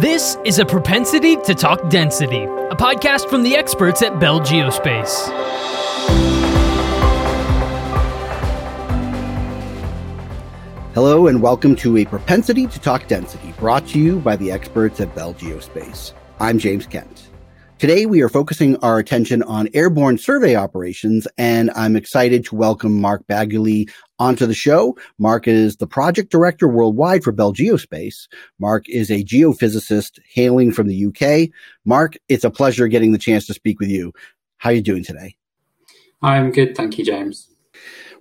This is a propensity to talk density, a podcast from the experts at Bell Geospace. Hello, and welcome to a propensity to talk density brought to you by the experts at Bell Geospace. I'm James Kent. Today, we are focusing our attention on airborne survey operations, and I'm excited to welcome Mark Baguley onto the show. Mark is the project director worldwide for Bell Geospace. Mark is a geophysicist hailing from the UK. Mark, it's a pleasure getting the chance to speak with you. How are you doing today? I'm good, thank you, James.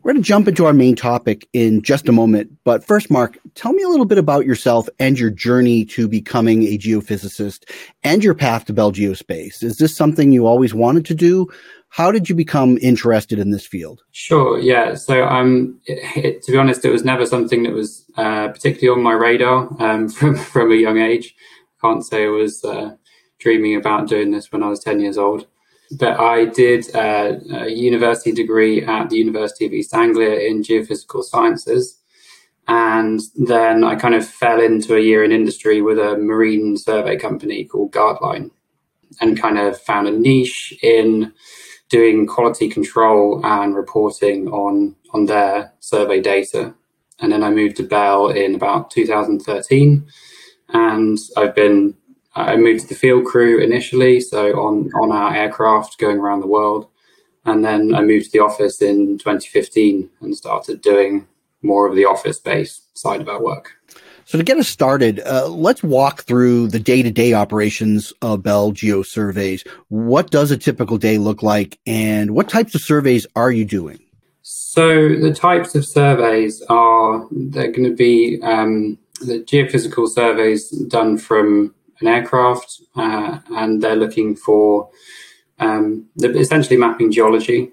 We're going to jump into our main topic in just a moment. But first, Mark, tell me a little bit about yourself and your journey to becoming a geophysicist and your path to Bell Geospace. Is this something you always wanted to do? How did you become interested in this field? Sure, yeah. So, um, it, it, to be honest, it was never something that was uh, particularly on my radar um, from, from a young age. I can't say I was uh, dreaming about doing this when I was 10 years old but I did uh, a university degree at the University of East Anglia in geophysical sciences. And then I kind of fell into a year in industry with a marine survey company called Gardline and kind of found a niche in doing quality control and reporting on, on their survey data. And then I moved to Bell in about 2013. And I've been I moved to the field crew initially, so on on our aircraft going around the world, and then I moved to the office in 2015 and started doing more of the office based side of our work. So to get us started, uh, let's walk through the day-to-day operations of Bell Geo Surveys. What does a typical day look like, and what types of surveys are you doing? So the types of surveys are they're going to be um, the geophysical surveys done from an aircraft, uh, and they're looking for um, essentially mapping geology.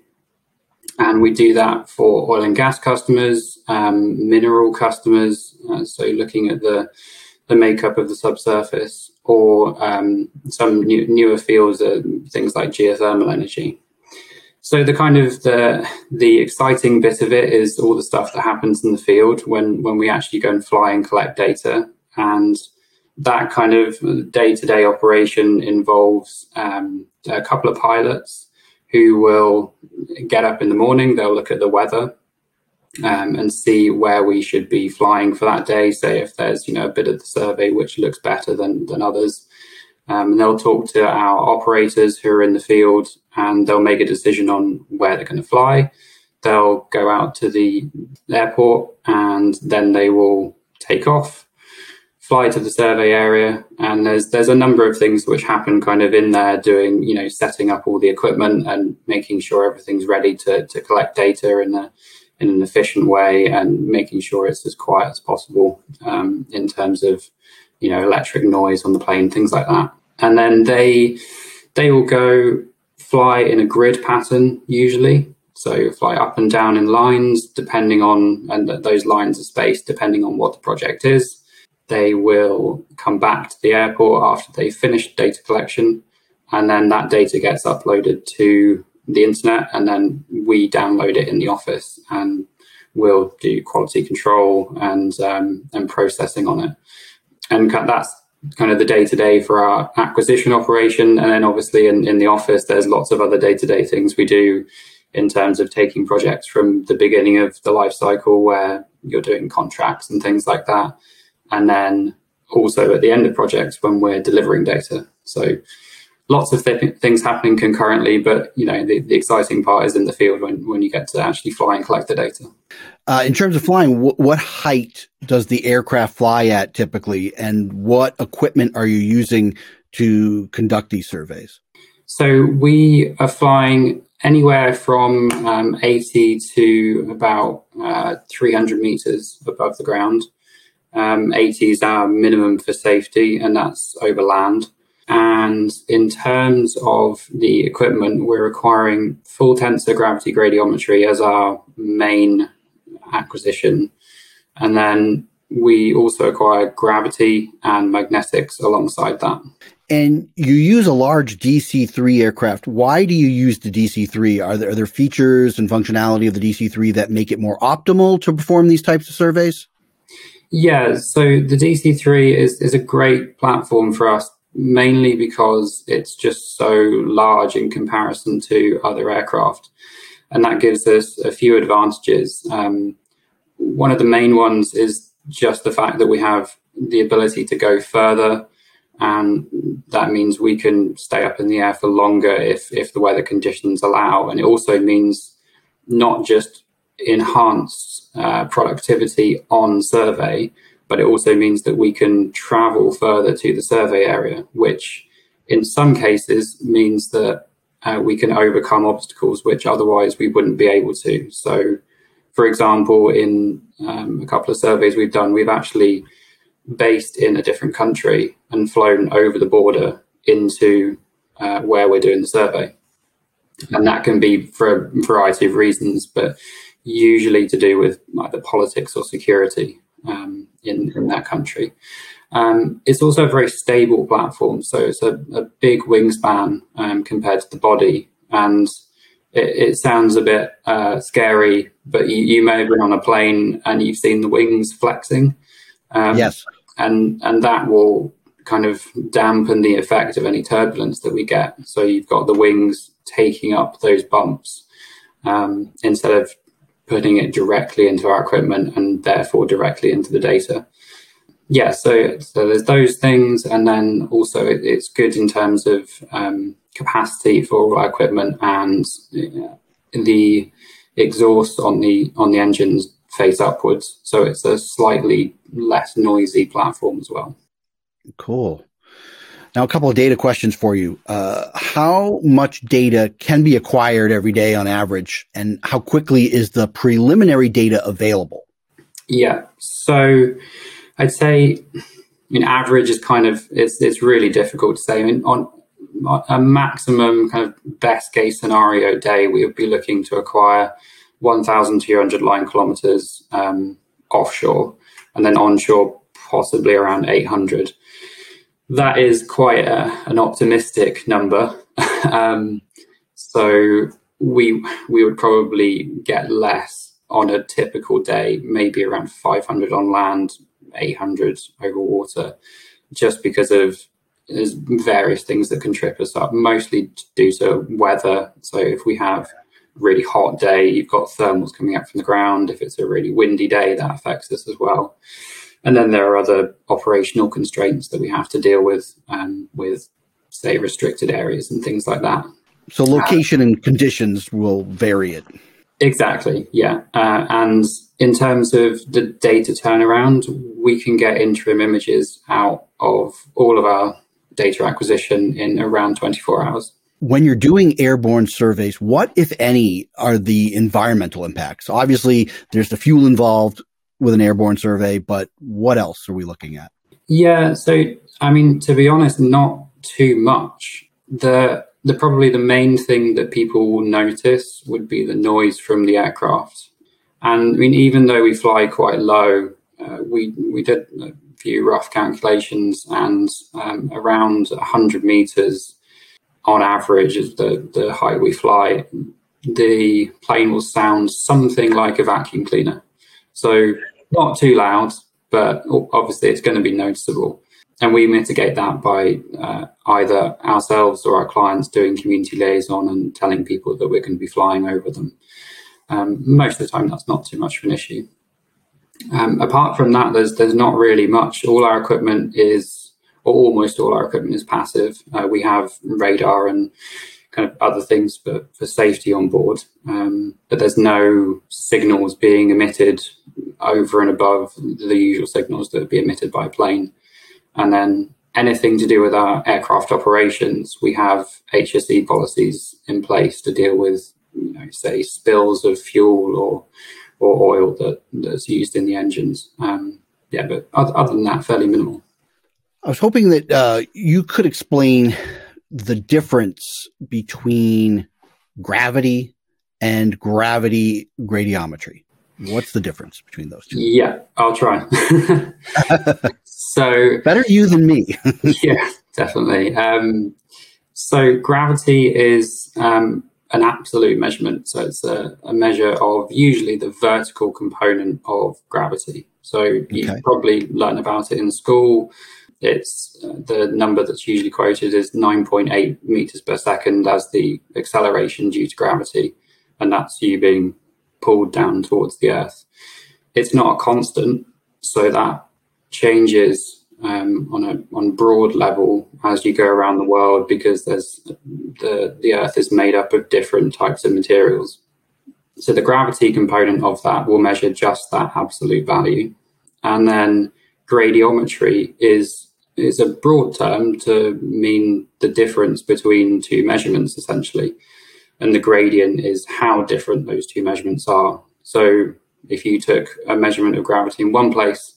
And we do that for oil and gas customers, um, mineral customers, uh, so looking at the the makeup of the subsurface, or um, some new, newer fields, uh, things like geothermal energy. So the kind of the the exciting bit of it is all the stuff that happens in the field when when we actually go and fly and collect data and that kind of day to day operation involves um, a couple of pilots who will get up in the morning, they'll look at the weather. Um, and see where we should be flying for that day. Say if there's you know a bit of the survey which looks better than than others, um, and they'll talk to our operators who are in the field, and they'll make a decision on where they're going to fly. They'll go out to the airport, and then they will take off fly to the survey area and there's there's a number of things which happen kind of in there doing you know setting up all the equipment and making sure everything's ready to, to collect data in a in an efficient way and making sure it's as quiet as possible um, in terms of you know electric noise on the plane things like that. And then they they will go fly in a grid pattern usually. So you fly up and down in lines depending on and those lines are spaced depending on what the project is they will come back to the airport after they finish data collection, and then that data gets uploaded to the internet, and then we download it in the office, and we'll do quality control and um, and processing on it, and that's kind of the day to day for our acquisition operation, and then obviously in, in the office, there's lots of other day to day things we do in terms of taking projects from the beginning of the life cycle where you're doing contracts and things like that and then also at the end of projects when we're delivering data. So lots of th- things happening concurrently, but you know the, the, exciting part is in the field when, when you get to actually fly and collect the data. Uh, in terms of flying, wh- what height does the aircraft fly at typically, and what equipment are you using to conduct these surveys? So we are flying anywhere from um, 80 to about uh, 300 meters above the ground. Um, 80 is our minimum for safety, and that's over land. And in terms of the equipment, we're acquiring full tensor gravity gradiometry as our main acquisition. And then we also acquire gravity and magnetics alongside that. And you use a large DC 3 aircraft. Why do you use the DC 3? Are there, are there features and functionality of the DC 3 that make it more optimal to perform these types of surveys? Yeah, so the DC3 is, is a great platform for us, mainly because it's just so large in comparison to other aircraft. And that gives us a few advantages. Um, one of the main ones is just the fact that we have the ability to go further. And that means we can stay up in the air for longer if, if the weather conditions allow. And it also means not just enhance uh, productivity on survey, but it also means that we can travel further to the survey area, which in some cases means that uh, we can overcome obstacles which otherwise we wouldn't be able to. So, for example, in um, a couple of surveys we've done, we've actually based in a different country and flown over the border into uh, where we're doing the survey. And that can be for a variety of reasons, but usually to do with either politics or security um, in, in that country. Um, it's also a very stable platform, so it's a, a big wingspan um, compared to the body, and it, it sounds a bit uh, scary. But you, you, may have been on a plane and you've seen the wings flexing. Um, yes, and and that will kind of dampen the effect of any turbulence that we get. So you've got the wings taking up those bumps um, instead of putting it directly into our equipment and therefore directly into the data. Yeah, so so there's those things, and then also it, it's good in terms of um, capacity for our equipment and uh, the exhaust on the on the engines face upwards, so it's a slightly less noisy platform as well. Cool. Now, a couple of data questions for you. Uh, how much data can be acquired every day on average, and how quickly is the preliminary data available? Yeah, so I'd say, I mean, average is kind of it's it's really difficult to say. I mean, on a maximum kind of best case scenario day, we would be looking to acquire 1,200 line kilometers um, offshore, and then onshore possibly around 800 that is quite a, an optimistic number. um, so we we would probably get less on a typical day, maybe around 500 on land, 800 over water, just because of there's various things that can trip us up, mostly due to weather. So if we have a really hot day, you've got thermals coming up from the ground. If it's a really windy day, that affects us as well. And then there are other operational constraints that we have to deal with, um, with say restricted areas and things like that. So location uh, and conditions will vary it. Exactly, yeah. Uh, and in terms of the data turnaround, we can get interim images out of all of our data acquisition in around 24 hours. When you're doing airborne surveys, what, if any, are the environmental impacts? Obviously, there's the fuel involved, with an airborne survey, but what else are we looking at? Yeah, so I mean, to be honest, not too much. The the probably the main thing that people will notice would be the noise from the aircraft. And I mean, even though we fly quite low, uh, we we did a few rough calculations, and um, around 100 meters on average is the the height we fly. The plane will sound something like a vacuum cleaner. So not too loud, but obviously it's going to be noticeable. And we mitigate that by uh, either ourselves or our clients doing community liaison and telling people that we're going to be flying over them. Um, most of the time, that's not too much of an issue. Um, apart from that, there's there's not really much. All our equipment is, or almost all our equipment is passive. Uh, we have radar and kind of other things for, for safety on board. Um, but there's no signals being emitted over and above the usual signals that would be emitted by a plane. And then anything to do with our aircraft operations, we have HSE policies in place to deal with, you know, say spills of fuel or or oil that, that's used in the engines. Um, yeah, but other, other, than that, fairly minimal. I was hoping that uh, you could explain the difference between gravity and gravity gradiometry. What's the difference between those two? Yeah, I'll try. so better you than me. yeah, definitely. Um, so gravity is um, an absolute measurement. So it's a, a, measure of usually the vertical component of gravity. So okay. probably learned about it in school. It's the number that's usually quoted is 9.8 meters per second as the acceleration due to gravity, and that's you being pulled down towards the Earth. It's not a constant, so that changes um, on a on broad level as you go around the world because there's the the Earth is made up of different types of materials. So the gravity component of that will measure just that absolute value, and then gradiometry is is a broad term to mean the difference between two measurements essentially, and the gradient is how different those two measurements are. So if you took a measurement of gravity in one place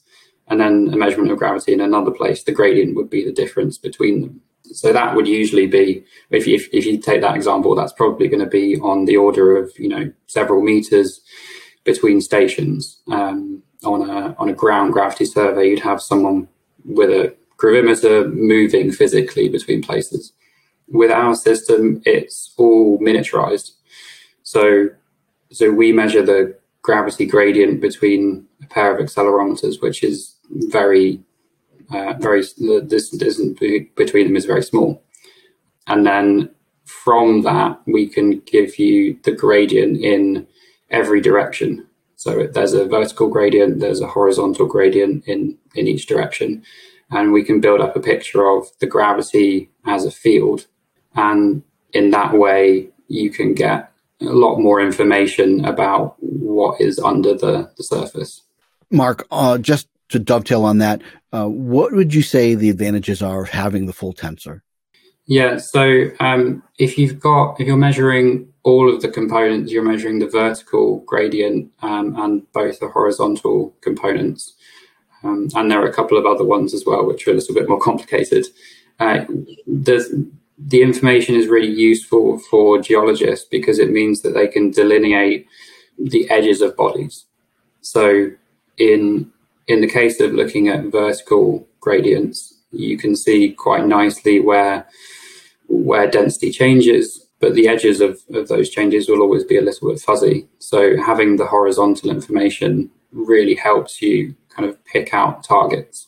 and then a measurement of gravity in another place, the gradient would be the difference between them. So that would usually be, if you, if, if you take that example, that's probably going to be on the order of, you know, several meters between stations. Um, on a on a ground gravity survey, you'd have someone with a gravimeter moving physically between places. With our system, it's all miniaturized. So so we measure the gravity gradient between a pair of accelerometers, which is very, uh, very, the distance between them is very small. And then from that, we can give you the gradient in every direction. So there's a vertical gradient, there's a horizontal gradient in, in each direction. And we can build up a picture of the gravity as a field. And in that way, you can get a lot more information about what is under the, the surface. Mark, uh, just to dovetail on that, uh, what would you say the advantages are of having the full tensor? Yeah, so um, if you've got if you're measuring all of the components, you're measuring the vertical gradient um, and both the horizontal components, um, and there are a couple of other ones as well, which are a little bit more complicated. Uh, the information is really useful for geologists because it means that they can delineate the edges of bodies. So in in the case of looking at vertical gradients, you can see quite nicely where where density changes, but the edges of, of those changes will always be a little bit fuzzy. So having the horizontal information really helps you kind of pick out targets.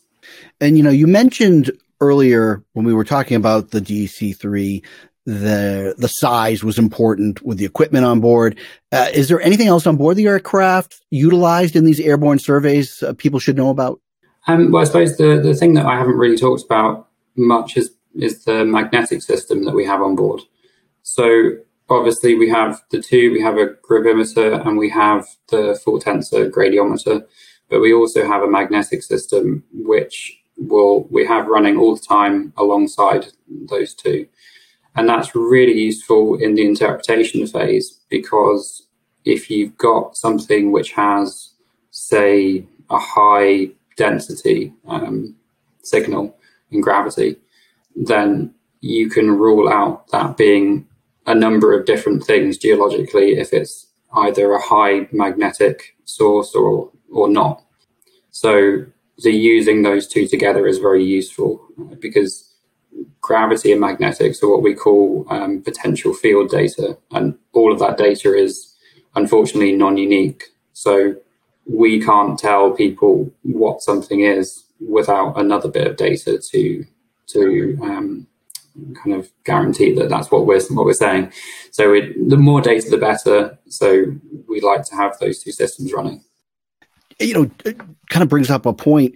And you know, you mentioned earlier when we were talking about the DC3 the the size was important with the equipment on board. Uh, is there anything else on board the aircraft utilized in these airborne surveys uh, people should know about? Um, well, I suppose the, the thing that I haven't really talked about much is is the magnetic system that we have on board. So obviously we have the two, we have a gravimeter and we have the full tensor gradiometer, but we also have a magnetic system which will we have running all the time alongside those two. And that's really useful in the interpretation phase because if you've got something which has, say, a high density um, signal in gravity, then you can rule out that being a number of different things geologically if it's either a high magnetic source or or not. So so using those two together is very useful because gravity and magnetics are what we call um, potential field data, and all of that data is unfortunately non-unique. So we can't tell people what something is without another bit of data to to um, kind of guarantee that that's what we're what we're saying. So it, the more data, the better. So we like to have those two systems running you know, kind of brings up a point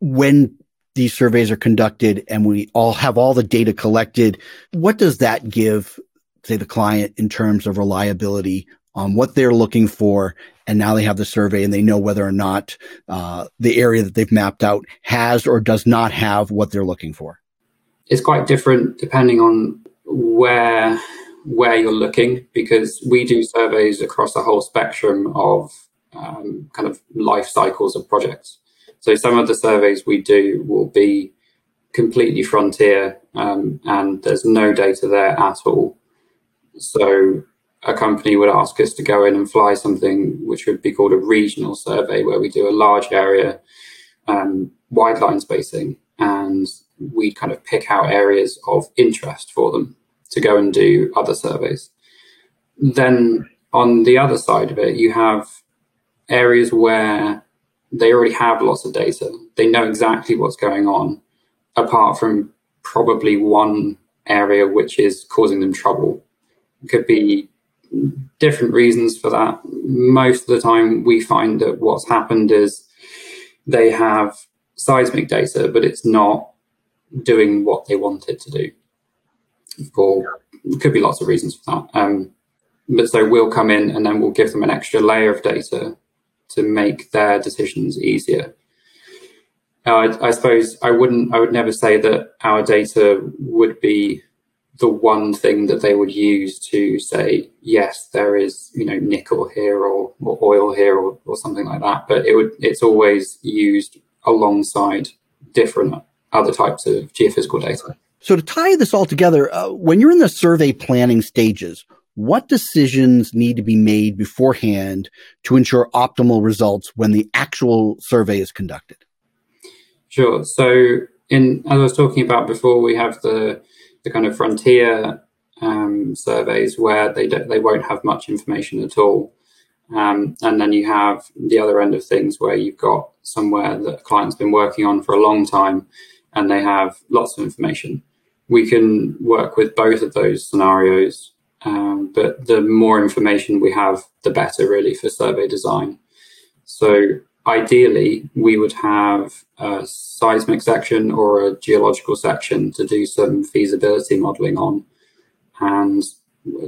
when these surveys are conducted and we all have all the data collected. What does that give, say, the client in terms of reliability on what they're looking for? And now they have the survey and they know whether or not uh, the area that they've mapped out has or does not have what they're looking for. It's quite different depending on where where you're looking because we do surveys across a whole spectrum of um, kind of life cycles of projects. So some of the surveys we do will be completely frontier um, and there's no data there at all. So a company would ask us to go in and fly something which would be called a regional survey where we do a large area um, wide line spacing and we kind of pick out areas of interest for them to go and do other surveys. Then on the other side of it, you have areas where they already have lots of data. They know exactly what's going on, apart from probably one area which is causing them trouble. It could be different reasons for that. Most of the time, we find that what's happened is they have seismic data, but it's not doing what they want it to do. For could be lots of reasons for that. Um, but so we'll come in and then we'll give them an extra layer of data to make their decisions easier. Uh, I, I, suppose I wouldn't, I would never say that our data would be the one thing that they would use to say, yes, there is, you know, nickel here or, or oil here or, or something like that. But it would, it's always used alongside different other types of geophysical data. So to tie this all together, uh, when you're in the survey planning stages, what decisions need to be made beforehand to ensure optimal results when the actual survey is conducted? Sure. So, in as I was talking about before, we have the the kind of frontier um, surveys where they don't, they won't have much information at all, um, and then you have the other end of things where you've got somewhere that a client's been working on for a long time, and they have lots of information. We can work with both of those scenarios um, but the more information we have, the better, really, for survey design. So ideally, we would have a seismic section or a geological section to do some feasibility modeling on. And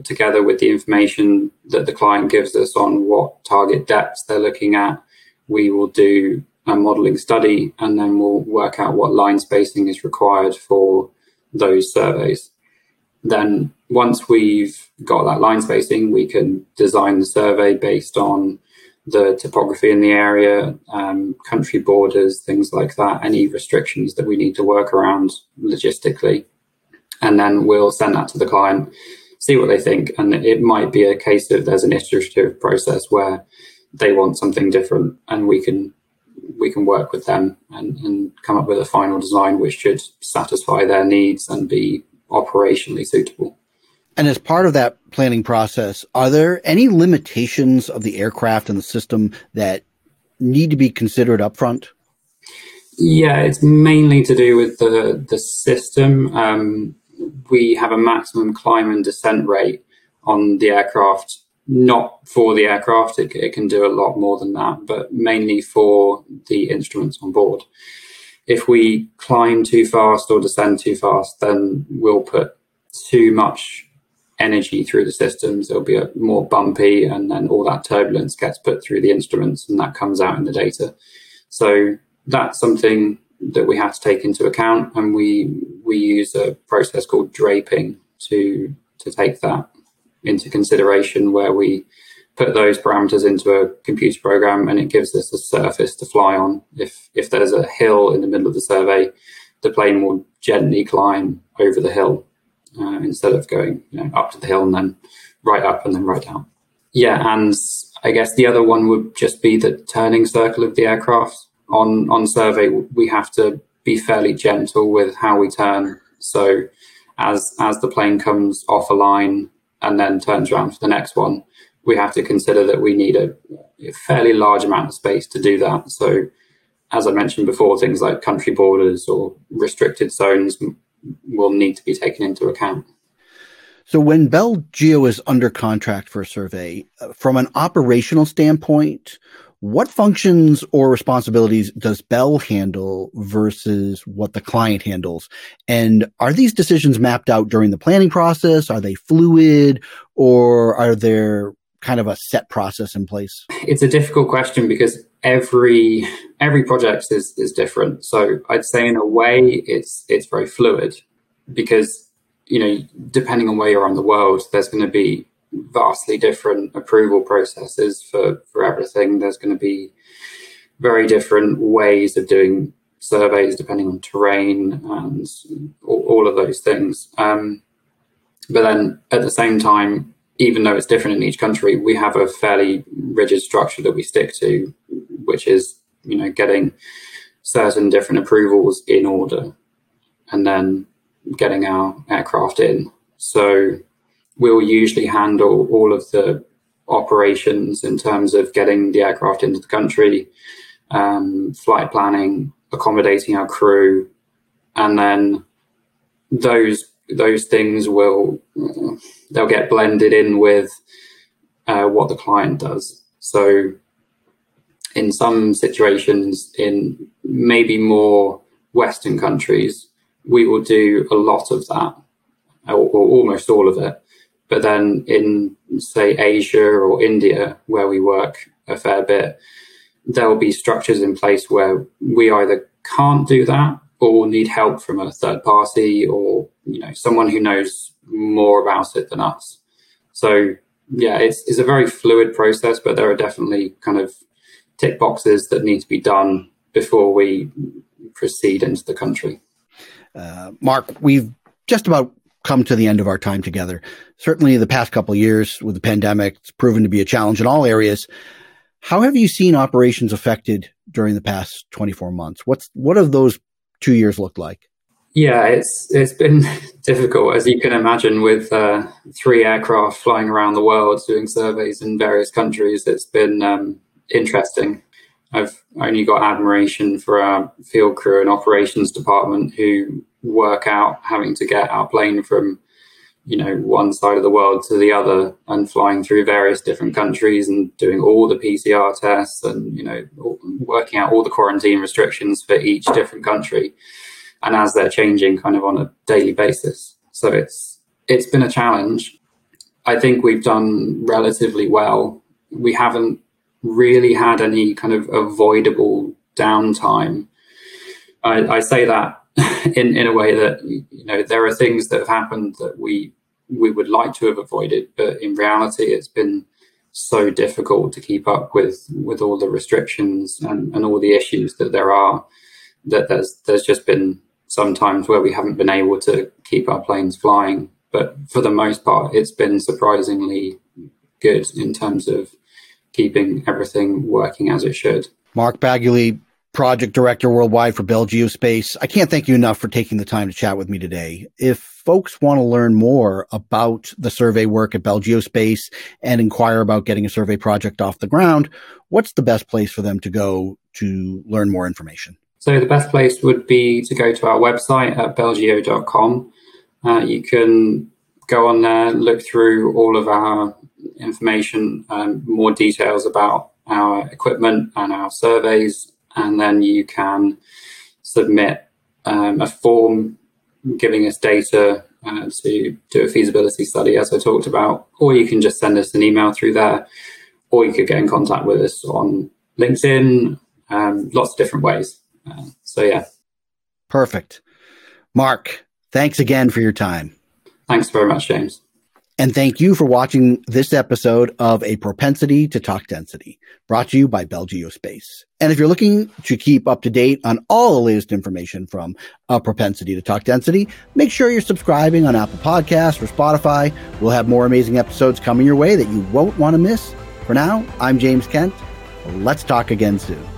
together with the information that the client gives us on what target depths they're looking at, we will do a modeling study and then we'll work out what line spacing is required for those surveys. Then once we've got that line spacing, we can design the survey based on the topography in the area, um, country borders, things like that, any restrictions that we need to work around logistically. And then we'll send that to the client, see what they think. And it might be a case of there's an iterative process where they want something different and we can we can work with them and, and come up with a final design which should satisfy their needs and be operationally suitable. And as part of that planning process, are there any limitations of the aircraft and the system that need to be considered upfront? Yeah, it's mainly to do with the the system. Um, we have a maximum climb and descent rate on the aircraft, not for the aircraft. It, it can do a lot more than that, but mainly for the instruments on board. If we climb too fast or descend too fast, then we'll put too much energy through the systems. It'll be a, more bumpy, and then all that turbulence gets put through the instruments, and that comes out in the data. So that's something that we have to take into account, and we we use a process called draping to to take that into consideration, where we put those parameters into a computer program, and it gives us a surface to fly on. If if there's a hill in the middle of the survey, the plane will gently climb over the hill uh, instead of going you know, up to the hill and then right up and then right down. Yeah, and I guess the other one would just be the turning circle of the aircraft. On on survey, we have to be fairly gentle with how we turn. So as as the plane comes off a line and then turns around for the next one, we have to consider that we need a, a fairly large amount of space to do that. So as I mentioned before, things like country borders or restricted zones will need to be taken into account. So when Bell Geo is under contract for a survey, uh, from an operational standpoint, what functions or responsibilities does Bell handle versus what the client handles? And are these decisions mapped out during the planning process? Are they fluid or are there kind of a set process in place? It's a difficult question because every every project is is different. So I'd say in a way it's it's very fluid because you know depending on where you're on the world, there's going to be vastly different approval processes for for everything. There's going to be very different ways of doing surveys depending on terrain and all, all of those things. Um, but then at the same time, even though it's different in each country, we have a fairly rigid structure that we stick to, which is you know getting certain different approvals in order, and then getting our aircraft in. So we'll usually handle all of the operations in terms of getting the aircraft into the country, um, flight planning, accommodating our crew, and then those those things will they'll get blended in with uh, what the client does. So in some situations, in maybe more Western countries, we will do a lot of that, or, or almost all of it. But then in, say, Asia or India, where we work a fair bit, there will be structures in place where we either can't do that or need help from a third party or you know someone who knows more about it than us. So yeah, it's it's a very fluid process, but there are definitely kind of tick boxes that need to be done before we proceed into the country. Uh, Mark, we've just about come to the end of our time together. Certainly, the past couple years with the pandemic, it's proven to be a challenge in all areas. How have you seen operations affected during the past 24 months? What's what have those two years looked like? Yeah, it's it's been difficult as you can imagine with uh, three aircraft flying around the world doing surveys in various countries. It's been um, interesting. I've only got admiration for our field crew and operations department who work out having to get our plane from you know one side of the world to the other and flying through various different countries and doing all the PCR tests and you know working out all the quarantine restrictions for each different country and as they're changing kind of on a daily basis. So it's it's been a challenge. I think we've done relatively well. We haven't really had any kind of avoidable downtime. I, I say that in, in a way that you know there are things that have happened that we we would like to have avoided, but in reality, it's been so difficult to keep up with with all the restrictions and, and all the issues that there are that there's there's just been some times where we haven't been able to keep our planes flying. But for the most part, it's been surprisingly good in terms of keeping everything working as it should. Mark Baguley, Project Director Worldwide for Bell Geospace. I can't thank you enough for taking the time to chat with me today. If folks want to learn more about the survey work at Bell Geospace and inquire about getting a survey project off the ground, what's the best place for them to go to learn more information? So the best place would be to go to our website at bellgeo.com. Uh, you can go on there, look through all of our information, um, more details about our equipment and our surveys, and then you can submit um, a form giving us data uh, to do a feasibility study, as I talked about, or you can just send us an email through there, or you could get in contact with us on LinkedIn, um, lots of different ways. Uh, so, yeah. Perfect. Mark, thanks again for your time. Thanks very much, James. And thank you for watching this episode of A Propensity to Talk Density, brought to you by Bell Geospace. And if you're looking to keep up to date on all the latest information from A Propensity to Talk Density, make sure you're subscribing on Apple Podcasts or Spotify. We'll have more amazing episodes coming your way that you won't want to miss. For now, I'm James Kent. Let's talk again soon.